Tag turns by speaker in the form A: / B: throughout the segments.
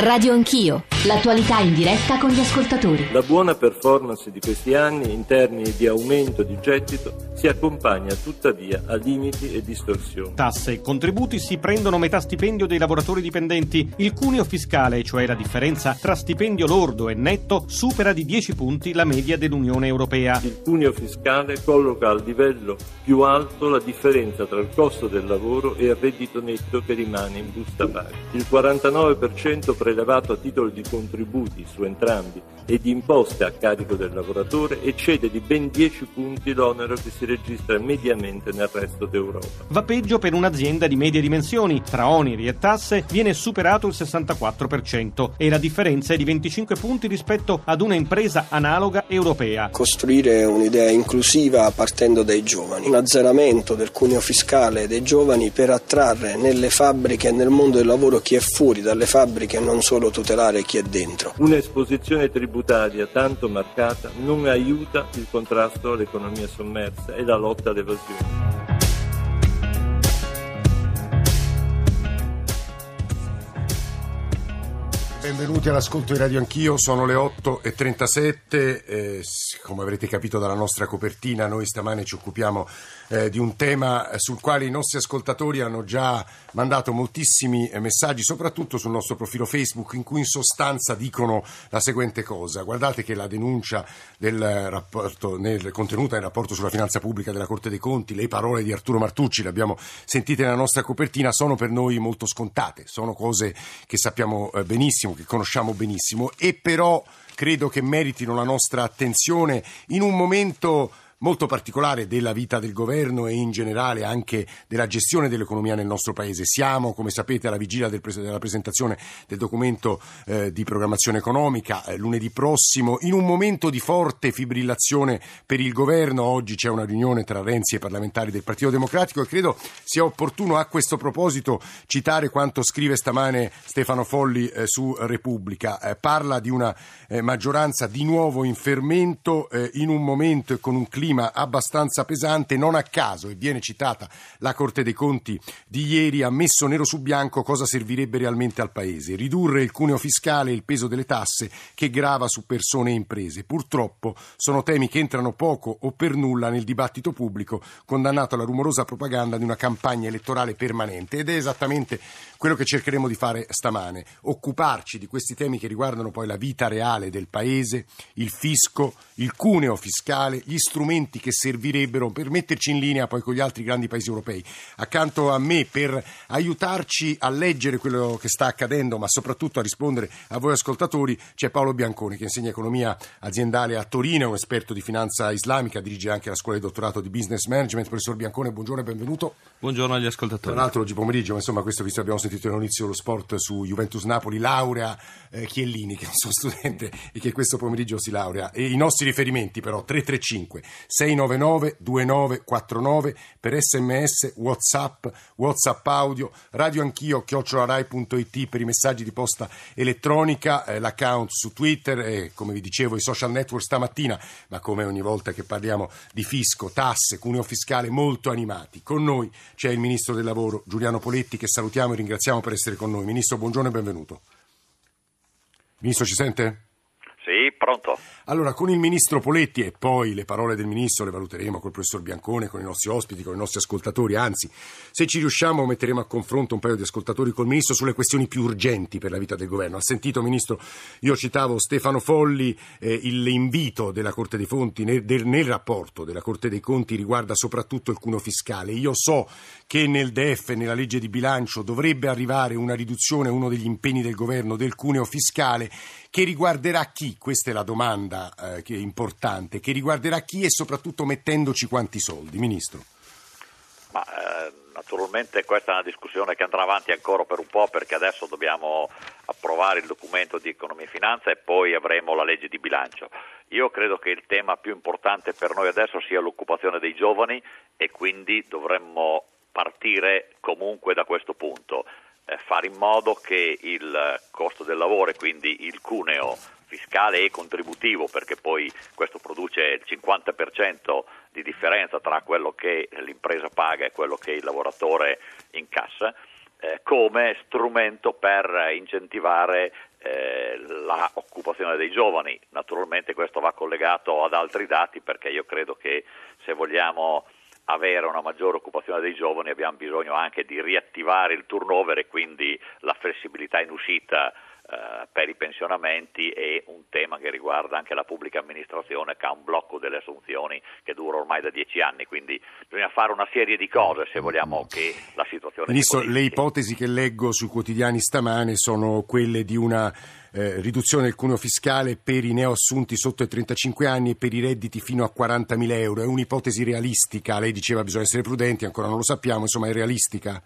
A: Radio Anch'io, l'attualità in diretta con gli ascoltatori.
B: La buona performance di questi anni in termini di aumento di gettito si accompagna tuttavia a limiti e distorsioni.
C: Tasse e contributi si prendono metà stipendio dei lavoratori dipendenti. Il cuneo fiscale, cioè la differenza tra stipendio lordo e netto, supera di 10 punti la media dell'Unione Europea.
B: Il cuneo fiscale colloca al livello più alto la differenza tra il costo del lavoro e il reddito netto che rimane in busta paga. Il 49% prelevato a titolo di contributi su entrambi e di imposte a carico del lavoratore eccede di ben 10 punti l'onere che si registra mediamente nel resto d'Europa.
C: Va peggio per un'azienda di medie dimensioni. Tra oneri e tasse viene superato il 64% e la differenza è di 25 punti rispetto ad una impresa analoga europea.
D: Costruire un'idea inclusiva partendo dai giovani, un azzeramento del cuneo fiscale dei giovani per attrarre nelle fabbriche e nel mondo del lavoro chi è fuori dalle fabbriche e non solo tutelare chi è dentro.
B: Un'esposizione tributaria tanto marcata non aiuta il contrasto all'economia sommersa e la lotta all'evasione.
E: Benvenuti all'ascolto di Radio Anch'io, sono le 8.37, eh, come avrete capito dalla nostra copertina noi stamane ci occupiamo eh, di un tema sul quale i nostri ascoltatori hanno già mandato moltissimi eh, messaggi, soprattutto sul nostro profilo Facebook, in cui in sostanza dicono la seguente cosa. Guardate che la denuncia del rapporto, nel, contenuta nel rapporto sulla finanza pubblica della Corte dei Conti, le parole di Arturo Martucci, le abbiamo sentite nella nostra copertina, sono per noi molto scontate, sono cose che sappiamo eh, benissimo, che conosciamo benissimo e però credo che meritino la nostra attenzione in un momento molto particolare della vita del governo e in generale anche della gestione dell'economia nel nostro Paese. Siamo, come sapete, alla vigilia del, della presentazione del documento eh, di programmazione economica eh, lunedì prossimo, in un momento di forte fibrillazione per il governo. Oggi c'è una riunione tra Renzi e parlamentari del Partito Democratico e credo sia opportuno a questo proposito citare quanto scrive stamane Stefano Folli eh, su Repubblica. Eh, parla di una eh, maggioranza di nuovo in fermento eh, in un momento e con un clima clima abbastanza pesante, non a caso, e viene citata la Corte dei Conti di ieri, ha messo nero su bianco cosa servirebbe realmente al Paese. Ridurre il cuneo fiscale e il peso delle tasse che grava su persone e imprese. Purtroppo sono temi che entrano poco o per nulla nel dibattito pubblico, condannato alla rumorosa propaganda di una campagna elettorale permanente. Ed è esattamente quello che cercheremo di fare stamane, occuparci di questi temi che riguardano poi la vita reale del Paese, il fisco, il cuneo fiscale, gli strumenti strumenti che servirebbero per metterci in linea poi con gli altri grandi paesi europei. Accanto a me per aiutarci a leggere quello che sta accadendo, ma soprattutto a rispondere a voi ascoltatori, c'è Paolo Bianconi che insegna economia aziendale a Torino, è un esperto di finanza islamica, dirige anche la scuola di dottorato di business management. Professor Biancone, buongiorno e benvenuto.
F: Buongiorno agli ascoltatori.
E: Tra l'altro oggi pomeriggio, insomma, questo visto che abbiamo sentito all'inizio lo sport su Juventus Napoli, laurea eh, Chiellini, che è un suo studente e che questo pomeriggio si laurea. E i nostri riferimenti però 335 699 2949 per sms, whatsapp, whatsapp audio, radio anch'io, chiocciolarai.it per i messaggi di posta elettronica, eh, l'account su Twitter e come vi dicevo i social network stamattina, ma come ogni volta che parliamo di fisco, tasse, cuneo fiscale molto animati. Con noi c'è il Ministro del Lavoro Giuliano Poletti che salutiamo e ringraziamo per essere con noi. Ministro, buongiorno e benvenuto. Ministro ci sente?
G: Sì, pronto.
E: Allora, con il ministro Poletti e poi le parole del ministro le valuteremo col professor Biancone, con i nostri ospiti, con i nostri ascoltatori. Anzi, se ci riusciamo, metteremo a confronto un paio di ascoltatori col ministro sulle questioni più urgenti per la vita del governo. Ha sentito, ministro, io citavo Stefano Folli, eh, l'invito della Corte dei Conti nel, nel rapporto della Corte dei Conti riguarda soprattutto il cuno fiscale. Io so che nel DF, nella legge di bilancio, dovrebbe arrivare una riduzione, uno degli impegni del governo, del cuneo fiscale che riguarderà chi? Questa è la domanda eh, che è importante, che riguarderà chi e soprattutto mettendoci quanti soldi, Ministro?
G: Ma, eh, naturalmente questa è una discussione che andrà avanti ancora per un po' perché adesso dobbiamo approvare il documento di economia e finanza e poi avremo la legge di bilancio. Io credo che il tema più importante per noi adesso sia l'occupazione dei giovani e quindi dovremmo partire comunque da questo punto fare in modo che il costo del lavoro e quindi il cuneo fiscale e contributivo, perché poi questo produce il 50% di differenza tra quello che l'impresa paga e quello che il lavoratore incassa, eh, come strumento per incentivare eh, la occupazione dei giovani. Naturalmente questo va collegato ad altri dati perché io credo che se vogliamo avere una maggiore occupazione dei giovani abbiamo bisogno anche di riattivare il turnover e quindi la flessibilità in uscita eh, per i pensionamenti è un tema che riguarda anche la pubblica amministrazione che ha un blocco delle assunzioni che dura ormai da dieci anni, quindi bisogna fare una serie di cose se vogliamo che la situazione
E: Ministro, le ipotesi che leggo sui quotidiani stamane sono quelle di una eh, riduzione del cuneo fiscale per i neoassunti sotto i 35 anni e per i redditi fino a 40.000 euro. È un'ipotesi realistica? Lei diceva bisogna essere prudenti, ancora non lo sappiamo, insomma è realistica?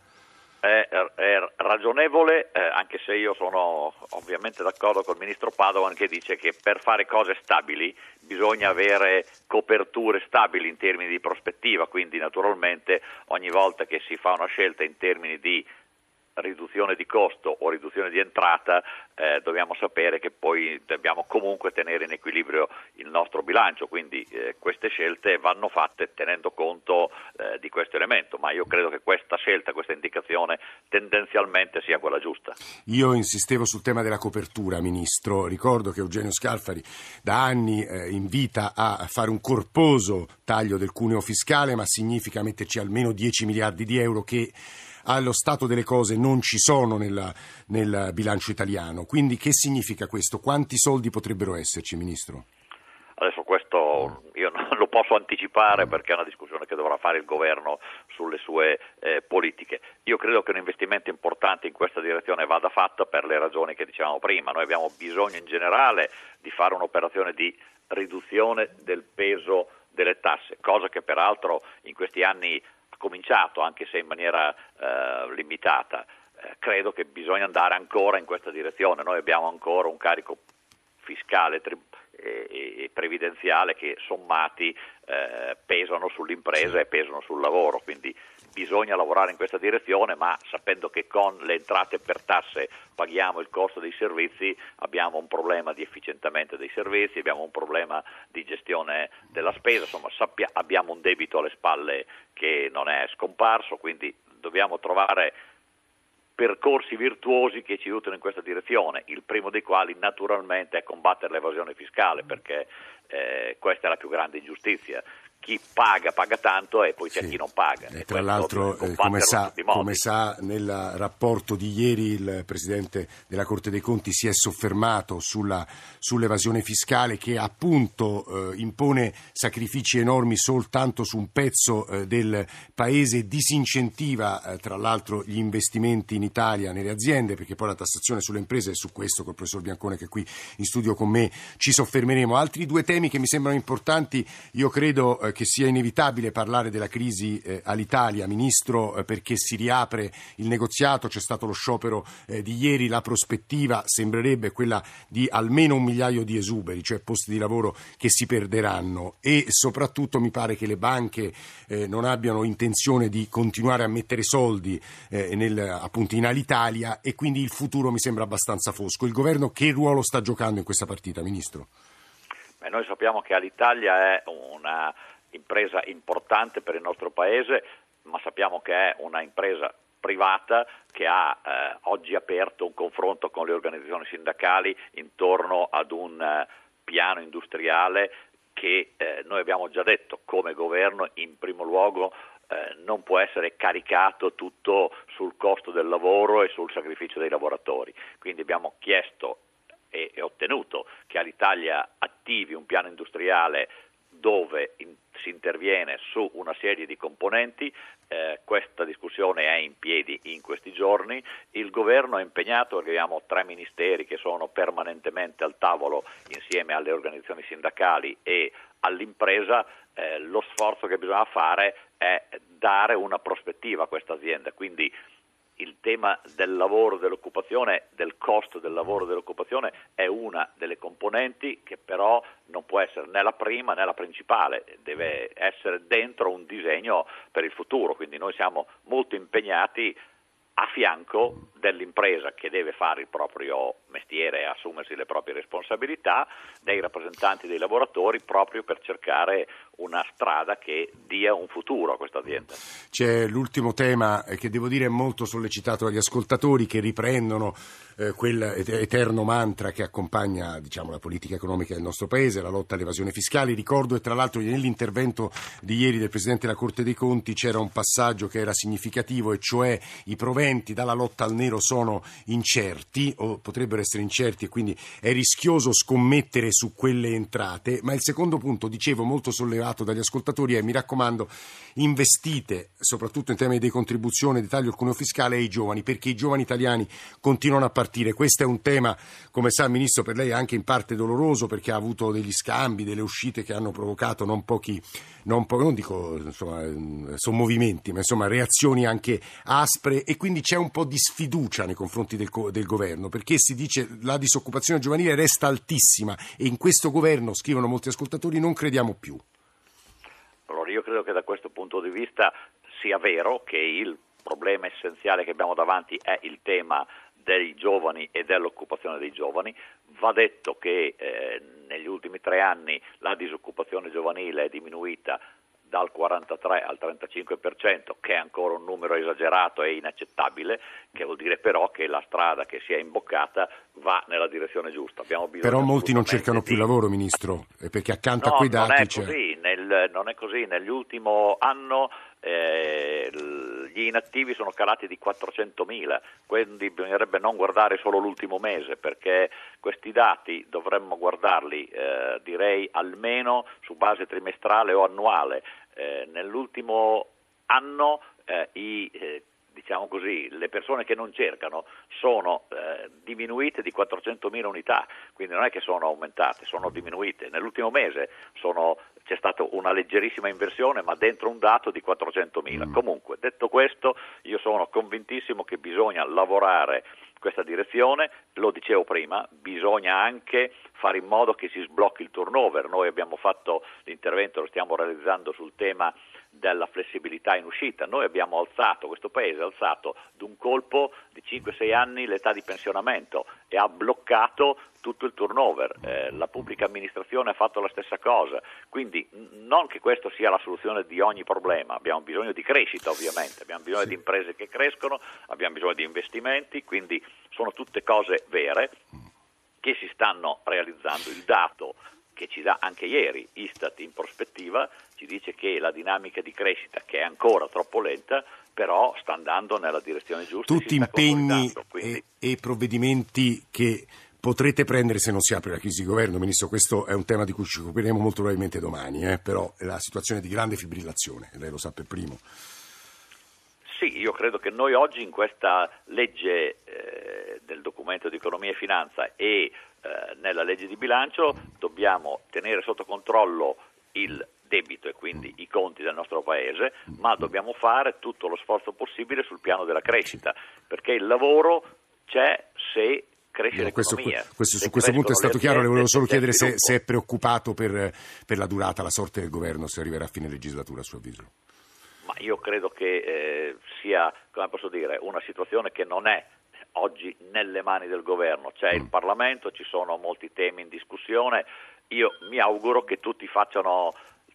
G: Ragionevole, eh, anche se io sono ovviamente d'accordo col ministro Padovan che dice che per fare cose stabili bisogna avere coperture stabili in termini di prospettiva, quindi naturalmente ogni volta che si fa una scelta in termini di riduzione di costo o riduzione di entrata eh, dobbiamo sapere che poi dobbiamo comunque tenere in equilibrio il nostro bilancio, quindi eh, queste scelte vanno fatte tenendo conto eh, di questo elemento, ma io credo che questa scelta, questa indicazione tendenzialmente sia quella giusta.
E: Io insistevo sul tema della copertura, Ministro, ricordo che Eugenio Scalfari da anni eh, invita a fare un corposo taglio del cuneo fiscale, ma significa metterci almeno 10 miliardi di euro che allo stato delle cose non ci sono nella, nel bilancio italiano. Quindi che significa questo? Quanti soldi potrebbero esserci, Ministro?
G: Adesso questo io non lo posso anticipare perché è una discussione che dovrà fare il governo sulle sue eh, politiche. Io credo che un investimento importante in questa direzione vada fatto per le ragioni che dicevamo prima. Noi abbiamo bisogno in generale di fare un'operazione di riduzione del peso delle tasse, cosa che peraltro in questi anni cominciato, anche se in maniera eh, limitata. Eh, credo che bisogna andare ancora in questa direzione. Noi abbiamo ancora un carico fiscale tri- e, previdenziale che sommati eh, pesano sull'impresa e pesano sul lavoro, quindi bisogna lavorare in questa direzione, ma sapendo che con le entrate per tasse paghiamo il costo dei servizi, abbiamo un problema di efficientamento dei servizi, abbiamo un problema di gestione della spesa, insomma sappia, abbiamo un debito alle spalle che non è scomparso, quindi dobbiamo trovare percorsi virtuosi che ci aiutano in questa direzione, il primo dei quali naturalmente è combattere l'evasione fiscale perché eh, questa è la più grande ingiustizia chi paga paga tanto e poi c'è sì. chi non paga.
E: E tra l'altro, eh, come, sa, come, sa, nel rapporto di ieri il Presidente della Corte dei Conti si è soffermato sulla, sull'evasione fiscale che appunto eh, impone sacrifici enormi soltanto su un pezzo eh, del Paese, disincentiva eh, tra l'altro gli investimenti in Italia nelle aziende perché poi la tassazione sulle imprese è su questo col professor Biancone che è qui in studio con me ci soffermeremo. Altri due temi che mi sembrano importanti, io credo eh, che sia inevitabile parlare della crisi eh, all'Italia, Ministro, eh, perché si riapre il negoziato, c'è stato lo sciopero eh, di ieri, la prospettiva sembrerebbe quella di almeno un migliaio di esuberi, cioè posti di lavoro che si perderanno e soprattutto mi pare che le banche eh, non abbiano intenzione di continuare a mettere soldi eh, nel, appunto in Alitalia e quindi il futuro mi sembra abbastanza fosco. Il governo che ruolo sta giocando in questa partita, Ministro?
G: Beh, noi sappiamo che Alitalia è una impresa importante per il nostro Paese, ma sappiamo che è una impresa privata che ha eh, oggi aperto un confronto con le organizzazioni sindacali intorno ad un eh, piano industriale che eh, noi abbiamo già detto come governo in primo luogo eh, non può essere caricato tutto sul costo del lavoro e sul sacrificio dei lavoratori. Quindi abbiamo chiesto e, e ottenuto che all'Italia attivi un piano industriale dove in, si interviene su una serie di componenti, eh, questa discussione è in piedi in questi giorni, il governo è impegnato, abbiamo tre ministeri che sono permanentemente al tavolo insieme alle organizzazioni sindacali e all'impresa, eh, lo sforzo che bisogna fare è dare una prospettiva a questa azienda, quindi il tema del lavoro, dell'occupazione, del costo del lavoro dell'occupazione è una delle componenti che però non può essere né la prima né la principale, deve essere dentro un disegno per il futuro, quindi noi siamo molto impegnati a fianco dell'impresa che deve fare il proprio mestiere e assumersi le proprie responsabilità, dei rappresentanti dei lavoratori proprio per cercare una strada che dia un futuro a questa azienda.
E: C'è l'ultimo tema che devo dire è molto sollecitato dagli ascoltatori che riprendono eh, quel mantra che accompagna diciamo, la politica economica del nostro Paese, la lotta all'evasione fiscale. Ricordo, e tra l'altro nell'intervento di ieri del Presidente della Corte dei Conti c'era un passaggio che era significativo, e cioè i proventi dalla lotta al nero sono incerti, o potrebbero essere incerti, e quindi è rischioso scommettere su quelle entrate. Ma il secondo punto, dicevo, molto sollevato dagli ascoltatori è, mi raccomando, investite, soprattutto in termini di contribuzione, di taglio al cuneo fiscale, ai giovani, perché i giovani italiani continuano a partire. Questo è un tema, come sa il Ministro, per lei anche in parte doloroso, perché ha avuto degli scambi, delle uscite che hanno provocato non pochi, non, po- non dico insomma, sommovimenti, ma insomma reazioni anche aspre e quindi c'è un po' di sfiducia nei confronti del, del governo, perché si dice la disoccupazione giovanile resta altissima e in questo governo, scrivono molti ascoltatori, non crediamo più.
G: Allora io credo che da questo punto di vista sia vero che il problema essenziale che abbiamo davanti è il tema dei giovani e dell'occupazione dei giovani. Va detto che eh, negli ultimi tre anni la disoccupazione giovanile è diminuita dal 43 al 35%, che è ancora un numero esagerato e inaccettabile, che vuol dire però che la strada che si è imboccata va nella direzione giusta.
E: però molti non cercano più lavoro, Ministro, perché accanto
G: no,
E: a quei dati
G: non è. Così. Nel, non è così, nell'ultimo anno eh, gli inattivi sono calati di 400.000, quindi bisognerebbe non guardare solo l'ultimo mese perché questi dati dovremmo guardarli eh, direi almeno su base trimestrale o annuale. Eh, nell'ultimo anno eh, i eh, diciamo così, le persone che non cercano sono eh, diminuite di 400.000 unità, quindi non è che sono aumentate, sono diminuite. Nell'ultimo mese sono, c'è stata una leggerissima inversione, ma dentro un dato di 400.000. Mm. Comunque, detto questo, io sono convintissimo che bisogna lavorare questa direzione, lo dicevo prima, bisogna anche fare in modo che si sblocchi il turnover. Noi abbiamo fatto l'intervento, lo stiamo realizzando sul tema della flessibilità in uscita. Noi abbiamo alzato, questo Paese ha alzato d'un colpo di 5-6 anni l'età di pensionamento e ha bloccato tutto il turnover. Eh, la pubblica amministrazione ha fatto la stessa cosa. Quindi non che questa sia la soluzione di ogni problema, abbiamo bisogno di crescita ovviamente, abbiamo bisogno sì. di imprese che crescono, abbiamo bisogno di investimenti, quindi sono tutte cose vere che si stanno realizzando. Il dato che ci dà anche ieri Istat in prospettiva ci dice che la dinamica di crescita, che è ancora troppo lenta, però sta andando nella direzione giusta.
E: Tutti impegni e, e provvedimenti che potrete prendere se non si apre la crisi di governo, Ministro, questo è un tema di cui ci occuperemo molto probabilmente domani, eh? però è la situazione di grande fibrillazione, lei lo sa per primo.
G: Io credo che noi oggi in questa legge eh, del documento di economia e finanza e eh, nella legge di bilancio dobbiamo tenere sotto controllo il debito e quindi i conti del nostro Paese, ma dobbiamo fare tutto lo sforzo possibile sul piano della crescita, perché il lavoro c'è se cresce no,
E: questo. Questo, su questo punto è stato chiaro, le volevo solo chiedere se, se, è preoccupato per, per, la durata, la sorte del governo, se arriverà a fine legislatura a suo avviso.
G: Ma io credo che eh, sia, come posso dire, una situazione che non è oggi nelle mani del governo, c'è il mm. Parlamento, ci sono molti temi in discussione, io mi auguro che tutti facciano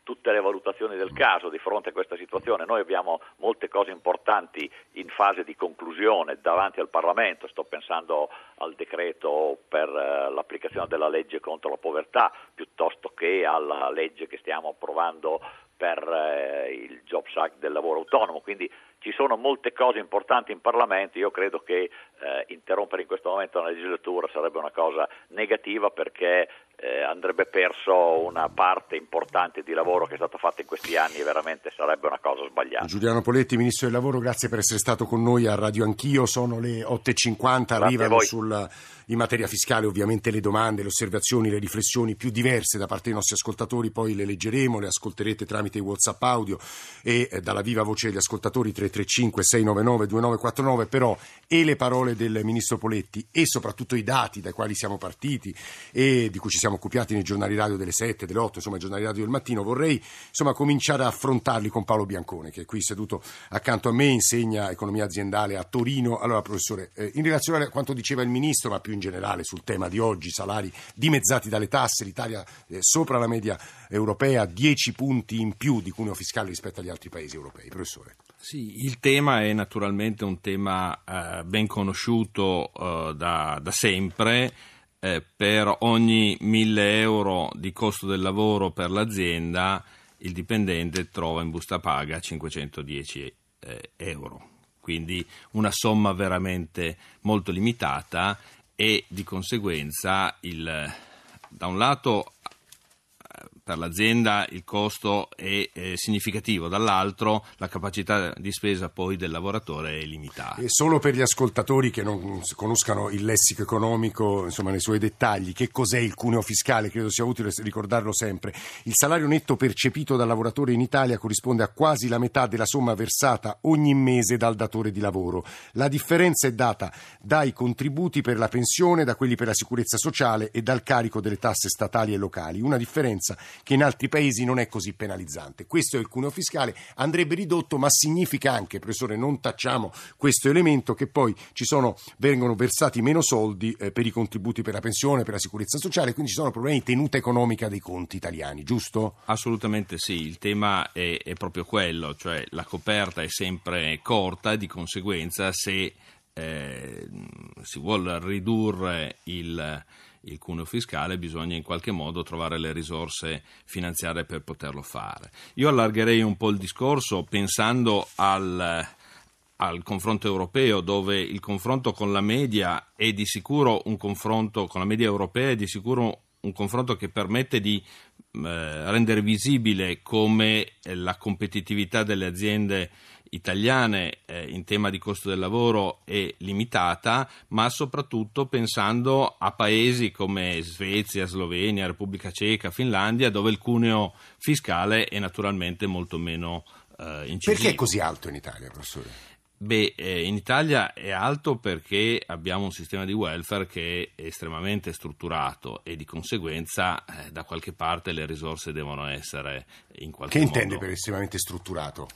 G: tutte le valutazioni del caso di fronte a questa situazione. Noi abbiamo molte cose importanti in fase di conclusione davanti al Parlamento, sto pensando al decreto per eh, l'applicazione della legge contro la povertà piuttosto che alla legge che stiamo approvando per eh, il Jobs Act del lavoro autonomo, quindi ci sono molte cose importanti in Parlamento, io credo che eh, interrompere in questo momento la legislatura sarebbe una cosa negativa perché eh, andrebbe perso una parte importante di lavoro che è stato fatto in questi anni e veramente sarebbe una cosa sbagliata.
E: Giuliano Poletti, Ministro del Lavoro, grazie per essere stato con noi a Radio Anch'io, sono le 8.50, arrivano sul, in materia fiscale ovviamente le domande, le osservazioni, le riflessioni più diverse da parte dei nostri ascoltatori, poi le leggeremo, le ascolterete tramite WhatsApp audio e eh, dalla viva voce degli ascoltatori 335 699 2949, però e le parole del Ministro Poletti e soprattutto i dati dai quali siamo partiti e di cui ci siamo siamo occupiati nei giornali radio delle 7, delle 8, insomma i giornali radio del mattino, vorrei insomma cominciare a affrontarli con Paolo Biancone che è qui seduto accanto a me, insegna economia aziendale a Torino. Allora professore, eh, in relazione a quanto diceva il Ministro, ma più in generale sul tema di oggi, salari dimezzati dalle tasse, l'Italia eh, sopra la media europea, 10 punti in più di cuneo fiscale rispetto agli altri paesi europei. Professore.
F: Sì, il tema è naturalmente un tema eh, ben conosciuto eh, da, da, sempre. Eh, per ogni 1000 euro di costo del lavoro per l'azienda, il dipendente trova in busta paga 510 eh, euro. Quindi una somma veramente molto limitata e di conseguenza il, da un lato per l'azienda il costo è, è, significativo, dall'altro la capacità di spesa poi del lavoratore è limitata.
E: E solo per gli ascoltatori che non conoscano il lessico economico, insomma nei suoi dettagli, che cos'è il cuneo fiscale? Credo sia utile ricordarlo sempre. Il salario netto percepito dal lavoratore in Italia corrisponde a quasi la metà della somma versata ogni mese dal datore di lavoro. La differenza è data dai contributi per la pensione, da quelli per la sicurezza sociale e dal carico delle tasse statali e locali. Una differenza che in altri paesi non è così penalizzante. Questo è il cuneo fiscale, andrebbe ridotto, ma significa anche, professore, non tacciamo questo elemento, che poi ci sono, vengono versati meno soldi eh, per i contributi per la pensione, per la sicurezza sociale, quindi ci sono problemi di tenuta economica dei conti italiani, giusto?
F: Assolutamente sì, il tema è, è proprio quello, cioè la coperta è sempre corta di conseguenza se eh, si vuole ridurre il il cuneo fiscale, bisogna in qualche modo trovare le risorse finanziarie per poterlo fare. Io allargherei un po' il discorso pensando al, al confronto europeo, dove il confronto con la media è di sicuro un confronto con la media europea è di sicuro un confronto che permette di eh, rendere visibile come la competitività delle aziende italiane eh, in tema di costo del lavoro è limitata, ma soprattutto pensando a paesi come Svezia, Slovenia, Repubblica Ceca, Finlandia, dove il cuneo fiscale è naturalmente molto meno eh, incisivo.
E: Perché è così alto in Italia, professore?
F: Beh, eh, in Italia è alto perché abbiamo un sistema di welfare che è estremamente strutturato e di conseguenza eh, da qualche parte le risorse devono essere in qualche
E: che
F: modo...
E: Che intende per estremamente strutturato?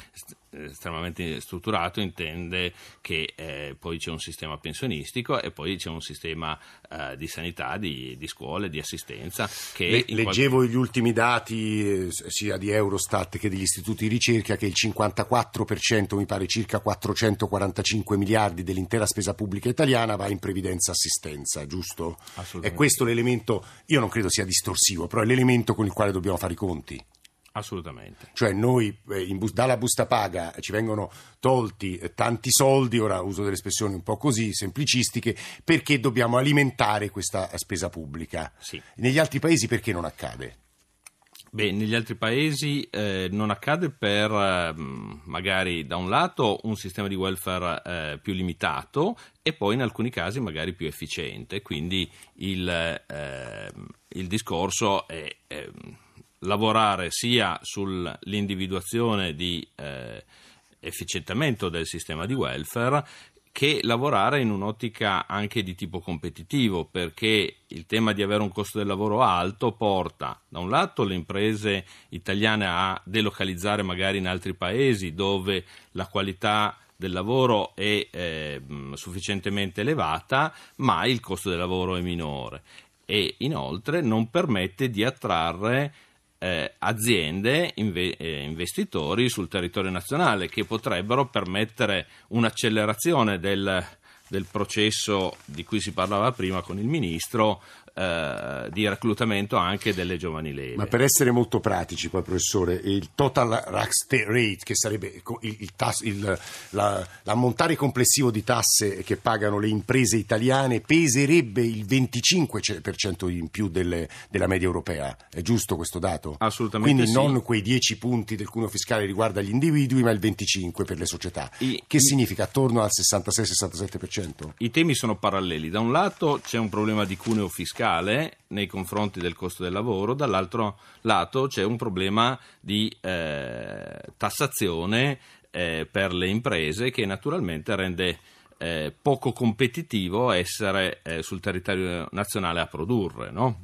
F: estremamente strutturato intende che eh, poi c'è un sistema pensionistico e poi c'è un sistema eh, di sanità, di, di, scuole, di assistenza.
E: Le, leggevo gli ultimi dati eh, sia di Eurostat che degli istituti di ricerca che il 54%, mi pare circa 445 miliardi dell'intera spesa pubblica italiana va in previdenza assistenza, giusto? È questo l'elemento, io non credo sia distorsivo, però è l'elemento con il quale dobbiamo fare i conti.
F: Assolutamente.
E: Cioè noi eh, bus- dalla busta paga ci vengono tolti eh, tanti soldi, ora uso delle espressioni un po' così semplicistiche, perché dobbiamo alimentare questa spesa pubblica.
F: Sì.
E: Negli altri paesi perché non accade?
F: Beh, negli altri paesi eh, non accade per eh, magari da un lato un sistema di welfare eh, più limitato e poi in alcuni casi magari più efficiente, quindi il, eh, il discorso è lavorare sia sull'individuazione di eh, efficientamento del sistema di welfare che lavorare in un'ottica anche di tipo competitivo, perché il tema di avere un costo del lavoro alto porta da un lato le imprese italiane a delocalizzare magari in altri paesi dove la qualità del lavoro è eh, sufficientemente elevata, ma il costo del lavoro è minore. E inoltre non permette di attrarre eh, aziende, inve- eh, investitori sul territorio nazionale che potrebbero permettere un'accelerazione del, del processo di cui si parlava prima con il Ministro eh, di reclutamento anche delle giovani leve.
E: Ma per essere molto pratici, poi professore, il total rate, che sarebbe il, il tass, il, la, l'ammontare complessivo di tasse che pagano le imprese italiane, peserebbe il 25% in più delle, della media europea. È giusto questo dato?
F: Assolutamente
E: Quindi
F: sì.
E: non quei 10 punti del cuneo fiscale riguarda gli individui, ma il 25% per le società. I, che i, significa attorno al 66-67%?
F: I temi sono paralleli. Da un lato c'è un problema di cuneo fiscale fiscale nei confronti del costo del lavoro, dall'altro lato c'è un problema di eh, tassazione eh, per le imprese che naturalmente rende eh, poco competitivo essere eh, sul territorio nazionale a produrre. No?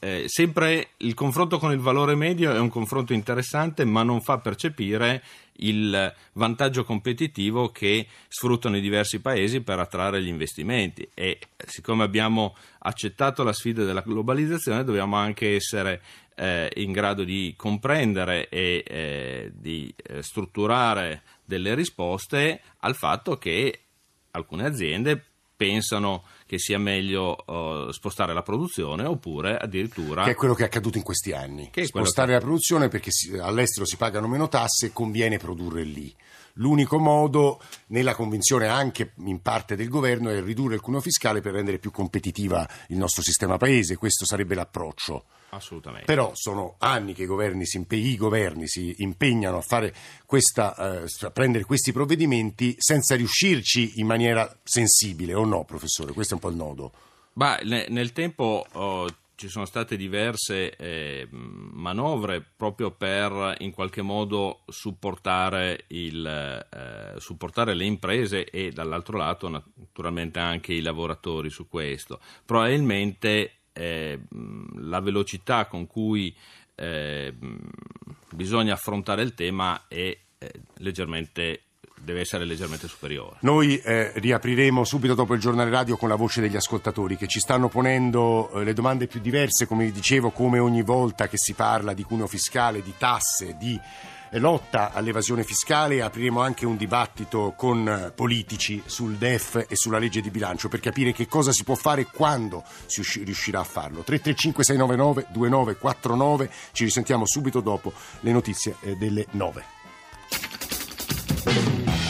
F: Eh, sempre il confronto con il valore medio è un confronto interessante, ma non fa percepire il vantaggio competitivo che sfruttano i diversi paesi per attrarre gli investimenti. E siccome abbiamo accettato la sfida della globalizzazione dobbiamo anche essere eh, in grado di comprendere e eh, di eh, strutturare delle risposte al fatto che alcune aziende pensano che sia meglio uh, spostare la produzione oppure addirittura...
E: Che è quello che è accaduto in questi anni.
F: Che
E: spostare
F: che...
E: la produzione perché si, all'estero si pagano meno tasse e conviene produrre lì. L'unico modo, nella convinzione anche in parte del governo, è ridurre il cuneo fiscale per rendere più competitiva il nostro sistema paese. Questo sarebbe l'approccio.
F: Assolutamente.
E: Però sono anni che i governi si, i governi si impegnano a, fare questa, eh, a prendere questi provvedimenti senza riuscirci in maniera sensibile, o no, professore? Questo è un po' il nodo.
F: Bah, nel tempo oh, ci sono state diverse eh, manovre proprio per in qualche modo supportare, il, eh, supportare, le imprese e dall'altro lato naturalmente anche i lavoratori su questo. Probabilmente eh, la velocità con cui eh, bisogna affrontare il tema è eh, leggermente deve essere leggermente superiore.
E: Noi eh, riapriremo subito dopo il giornale radio con la voce degli ascoltatori che ci stanno ponendo eh, le domande più diverse, come vi dicevo, come ogni volta che si parla di cuneo fiscale, di tasse, di eh, lotta all'evasione fiscale apriremo anche un dibattito con eh, politici sul DEF e sulla legge di bilancio per capire che cosa si può fare e quando si riuscirà a farlo. 335 699 2949 ci risentiamo subito dopo le notizie eh, delle 9. Bye.